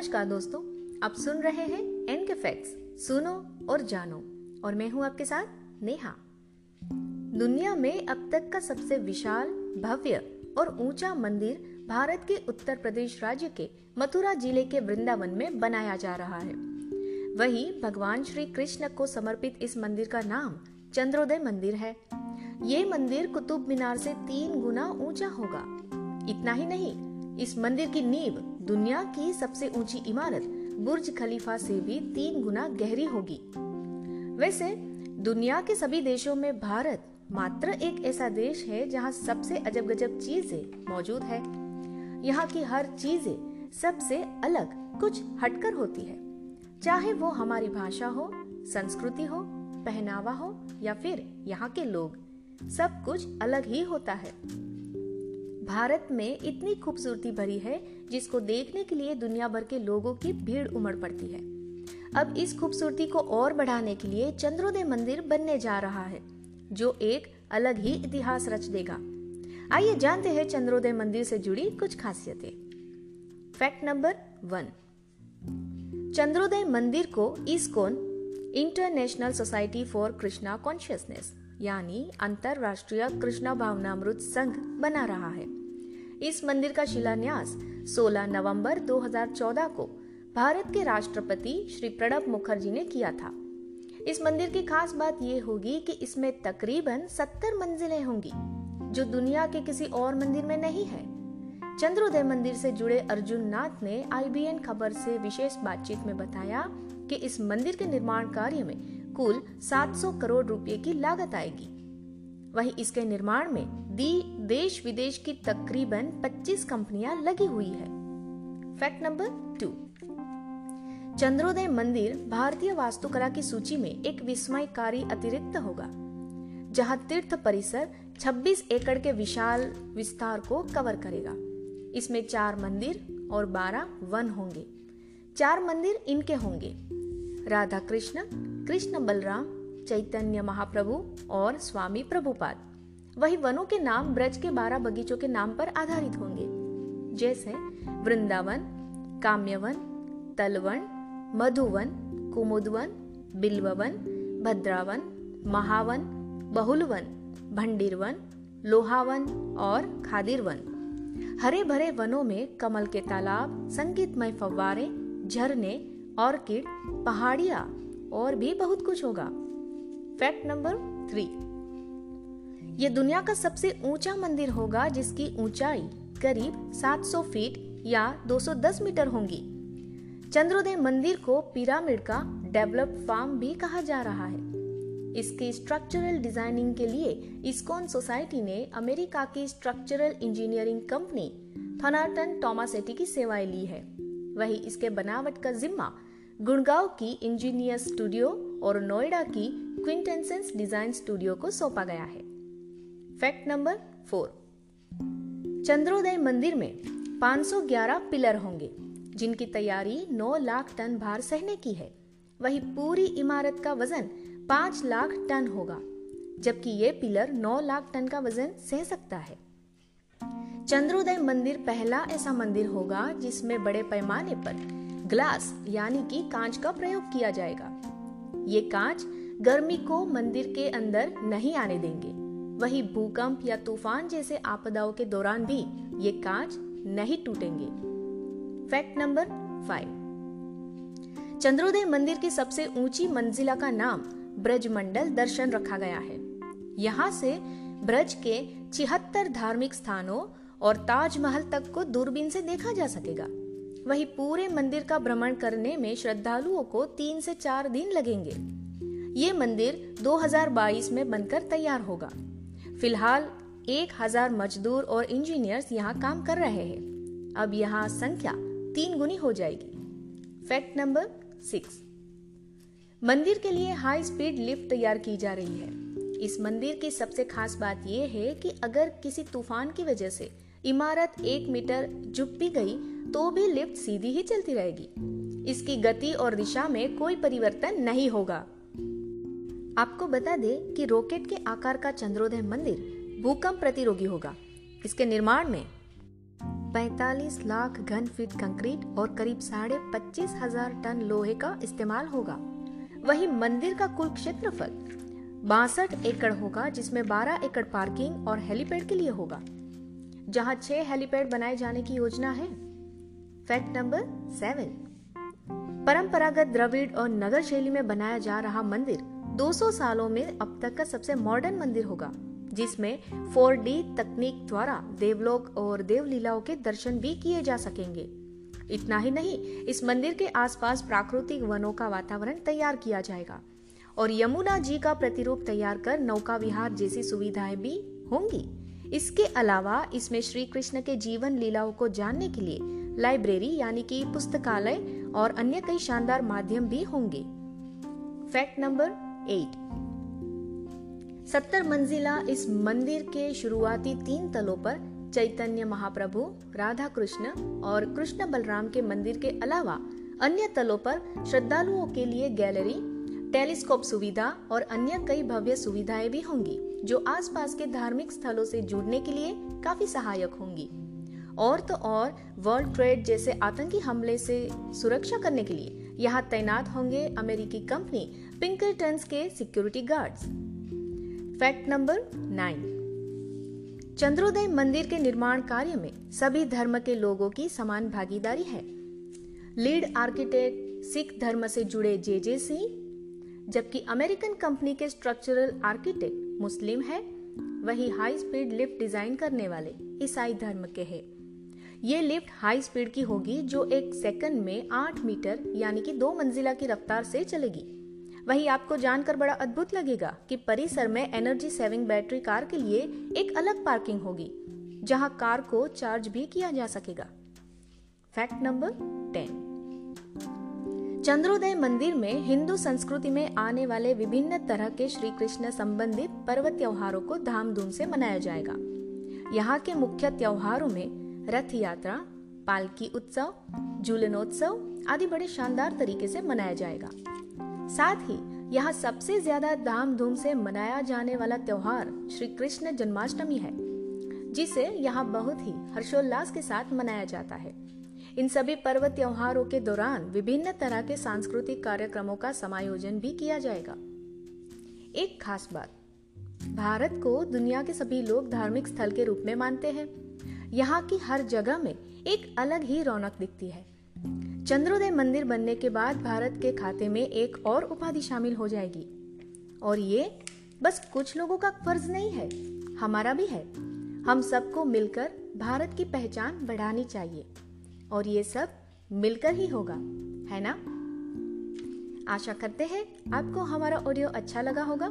नमस्कार दोस्तों, आप सुन रहे हैं एन के फैक्ट्स सुनो और जानो। और मैं हूँ आपके साथ नेहा। दुनिया में अब तक का सबसे विशाल, भव्य और ऊँचा मंदिर भारत के उत्तर प्रदेश राज्य के मथुरा ज़िले के वृंदावन में बनाया जा रहा है। वही भगवान श्री कृष्ण को समर्पित इस मंदिर का नाम चंद्रोदय मंदिर है। ये मंदिर कुतुब मीनार से तीन गुना ऊँचा होगा। इतना ही नहीं, इस मंदिर की नींव दुनिया की सबसे ऊँची इमारत बुर्ज खलीफा से भी तीन गुना गहरी होगी। वैसे, दुनिया के सभी देशों में भारत मात्र एक ऐसा देश है जहाँ सबसे अजब गजब चीज़ें मौजूद है। यहाँ की हर चीज़ें सबसे अलग, कुछ हटकर होती है। चाहे वो हमारी भाषा हो, संस्कृति हो, पहनावा हो या फिर यहाँ के लोग, सब कुछ अलग ही होता है। भारत में इतनी खूबसूरती भरी है, जिसको देखने के लिए दुनिया भर के लोगों की भीड़ उमड़ पड़ती है। अब इस खूबसूरती को और बढ़ाने के लिए चंद्रोदय मंदिर बनने जा रहा है, जो एक अलग ही इतिहास रच देगा। आइए जानते हैं चंद्रोदय मंदिर से जुड़ी कुछ खासियतें। Fact number one. Chandrodaya Mandir को ISKCON, international society for Krishna consciousness, यानी अंतरराष्ट्रीय कृष्णा भावनामृत संघ बना रहा है। इस मंदिर का शिलान्यास 16 नवंबर 2014 को भारत के राष्ट्रपति श्री प्रणब मुखर्जी ने किया था। इस मंदिर की खास बात यह होगी कि इसमें तकरीबन 70 मंजिलें होंगी, जो दुनिया के किसी और मंदिर में नहीं है। चंद्रोदय मंदिर से जुड़े अर्जुन नाथ ने आईबीएन खबर से विशेष बातचीत में बताया कि इस मंदिर के निर्माण कार्य में कुल 700 करोड़ रुपए की लागत आएगी। वहीं इसके निर्माण में दी देश विदेश की तकरीबन 25 कंपनियाँ लगी हुई है। फैक्ट नंबर टू चंद्रोदय मंदिर भारतीय वास्तुकला की सूची में एक विस्मयकारी अतिरिक्त होगा, जहाँ तीर्थ परिसर 26 एकड़ के विशाल विस्तार को कवर करेगा। इसमें चार मंदिर और 12 वन होंगे। चार मंदिर इनके होंगे। राधा कृष्ण कृष्ण बलराम चैतन्य महाप्रभु और स्वामी प्रभुपाद। वही वनों के नाम ब्रज के बारह बगीचों के नाम पर आधारित होंगे। जैसे वृंदावन, काम्यवन, तलवन, मधुवन, कुमुदवन, बिल्ववन, भद्रावन, महावन, बहुलवन, भंडीरवन, लोहावन और खादिरवन। हरे भरे वनों में कमल के तालाब संगीतमय फव्वारे, झरने, ऑर्किड, पहाड़िया और भी बहुत कुछ होगा। Fact number three. ये दुनिया का सबसे ऊँचा मंदिर होगा, जिसकी ऊंचाई करीब 700 फीट या 210 मीटर होंगी। चंद्रोदय मंदिर को पिरामिड का डेवलप फार्म भी कहा जा रहा है। इसकी स्ट्रक्चरल डिज़ाइनिंग के लिए इस्कॉन सोसाइटी ने अमेरिका की structural engineering company Thornton Tomasetti की सेवाएँ ली है। वही इसके बनावट का जिम्मा गुड़गांव की इंजीनियर स्टूडियो और नोएडा की क्विंटेंसेंस डिज़ाइन स्टूडियो को सौंपा गया है। फैक्ट नंबर फोर चंद्रोदय मंदिर में 511 पिलर होंगे, जिनकी तैयारी 9 लाख टन भार सहने की है। वही पूरी इमारत का वज़न 5 लाख टन होगा, जबकि ये पिलर 9 लाख टन का वज़न सह सकता है। चंद्रोदय मंदिर पहला ऐसा मंदिर होगा, जिसमें बड़े पैमाने पर ग्लास यानी कि कांच का प्रयोग किया जाएगा। ये कांच गर्मी को मंदिर के अंदर नहीं आने देंगे। वही भूकंप या तूफ़ान जैसे आपदाओं के दौरान भी ये कांच नहीं टूटेंगे। Fact number five. Chandrodaya Mandir की सबसे ऊँची मंजिला का नाम ब्रज मंडल दर्शन रखा गया है। यहाँ से ब्रज के छिहत्तर धार्मिक स्थानों और ताजमहल तक को दूरबीन से देखा जा सकेगा। वही पूरे मंदिर का भ्रमण करने में श्रद्धालुओं को तीन से चार दिन लगेंगे। ये मंदिर 2022 में बनकर तैयार होगा। फ़िलहाल एक हज़ार मजदूर और इंजीनियर्स यहाँ काम कर रहे हैं। अब यहाँ संख्या तीन गुनी हो जाएगी। Fact number six. मंदिर के लिए हाई स्पीड लिफ्ट तैयार की जा रही है। इस मंदिर की सबसे खास बात यह है कि अगर किसी तूफ़ान की वजह से इमारत एक मीटर झुक भी गई तो भी लिफ्ट सीधी ही चलती रहेगी। इसकी गति और दिशा में कोई परिवर्तन नहीं होगा। आपको बता दे कि रॉकेट के आकार का चंद्रोदय मंदिर भूकंप प्रतिरोगी होगा। इसके निर्माण में 45 लाख घन फीट कंक्रीट और करीब साढ़े पच्चीस हज़ार टन लोहे का इस्तेमाल होगा। वही मंदिर का कुल क्षेत्रफल बासठ एकड़ होगा, जिसमें 12 एकड़ पार्किंग और हेलीपैड के लिए होगा, जहाँ छह हेलीपैड बनाए जाने की योजना है। Fact number seven. परंपरागत द्रविड़ और नगर शैली में बनाया जा रहा मंदिर 200 सालों में अब तक का सबसे मॉडर्न मंदिर होगा, जिसमें 4D तकनीक द्वारा देवलोक और देवलीलाओं के दर्शन भी किए जा सकेंगे। इतना ही नहीं, इस मंदिर के आसपास प्राकृतिक वनों का वातावरण तैयार किया जाएगा और यमुना जी का प्रतिरूप तैयार कर नौका विहार जैसी सुविधाएँ भी होंगी। इसके अलावा इसमें श्री कृष्ण के जीवन लीलाओं को जानने के लिए लाइब्रेरी यानी कि पुस्तकालय और अन्य कई शानदार माध्यम भी होंगे। Fact number eight. सत्तर मंजिला इस मंदिर के शुरुआती तीन तलों पर चैतन्य महाप्रभु राधा कृष्ण और कृष्ण बलराम के मंदिर के अलावा अन्य तलों पर श्रद्धालुओं के लिए गैलरी, टेलीस्कोप सुविधा और अन्य कई भव्य सुविधाएँ भी होंगी, जो आसपास के धार्मिक स्थलों से जुड़ने के लिए काफ़ी सहायक होंगी। और तो और वर्ल्ड ट्रेड जैसे आतंकी हमले से सुरक्षा करने के लिए यहाँ तैनात होंगे अमेरिकी कंपनी पिंकरटन्स के security guards fact number nine Chandrodaya Mandir के निर्माण कार्य में सभी धर्म के लोगों की समान भागीदारी है। लीड आर्किटेक्ट सिख धर्म से जुड़े जे जे सिंह जबकि अमेरिकन कंपनी के स्ट्रक्चरल आर्किटेक्ट मुस्लिम है, वही हाई स्पीड लिफ्ट डिज़ाइन करने वाले ईसाई धर्म के हैं। ये लिफ्ट हाई स्पीड की होगी जो एक सेकंड में आठ मीटर, यानी कि दो मंजिला की रफ्तार से चलेगी। वही आपको जानकर बड़ा अद्भुत लगेगा कि परिसर में एनर्जी सेविंग बैटरी कार के लिए एक अलग पार्किंग होगी, जहाँ कार को चार्ज भी किया जा सकेगा। Fact number ten. Chandrodaya Mandir में हिंदू संस्कृति में आने वाले विभिन्न तरह के श्री कृष्ण संबंधित पर्व त्योहारों को धामधूम से मनाया जाएगा। यहाँ के मुख्य त्योहारों में रथ यात्रा पालकी उत्सव झूलनोत्सव आदि बड़े शानदार तरीके से मनाया जाएगा। साथ ही यहाँ सबसे ज़्यादा धामधूम से मनाया जाने वाला त्योहार श्री कृष्ण जन्माष्टमी है, जिसे यहाँ बहुत ही हर्षोल्लास के साथ मनाया जाता है। इन सभी पर्व त्योहारों के दौरान विभिन्न तरह के सांस्कृतिक कार्यक्रमों का समायोजन भी किया जाएगा। एक खास बात, भारत को दुनिया के सभी लोग धार्मिक स्थल के रूप में मानते हैं। यहाँ की हर जगह में एक अलग ही रौनक दिखती है। चंद्रोदय मंदिर बनने के बाद भारत के खाते में एक और उपाधि शामिल हो जाएगी। और ये बस कुछ लोगों का फ़र्ज़ नहीं है, हमारा भी है। हम सबको मिलकर भारत की पहचान बढ़ानी चाहिए। और ये सब मिलकर ही होगा, है ना? आशा करते हैं आपको हमारा ऑडियो अच्छा लगा होगा।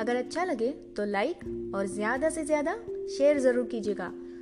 अगर अच्छा लगे तो लाइक और ज़्यादा से ज़्यादा शेयर ज़रूर कीजिएगा।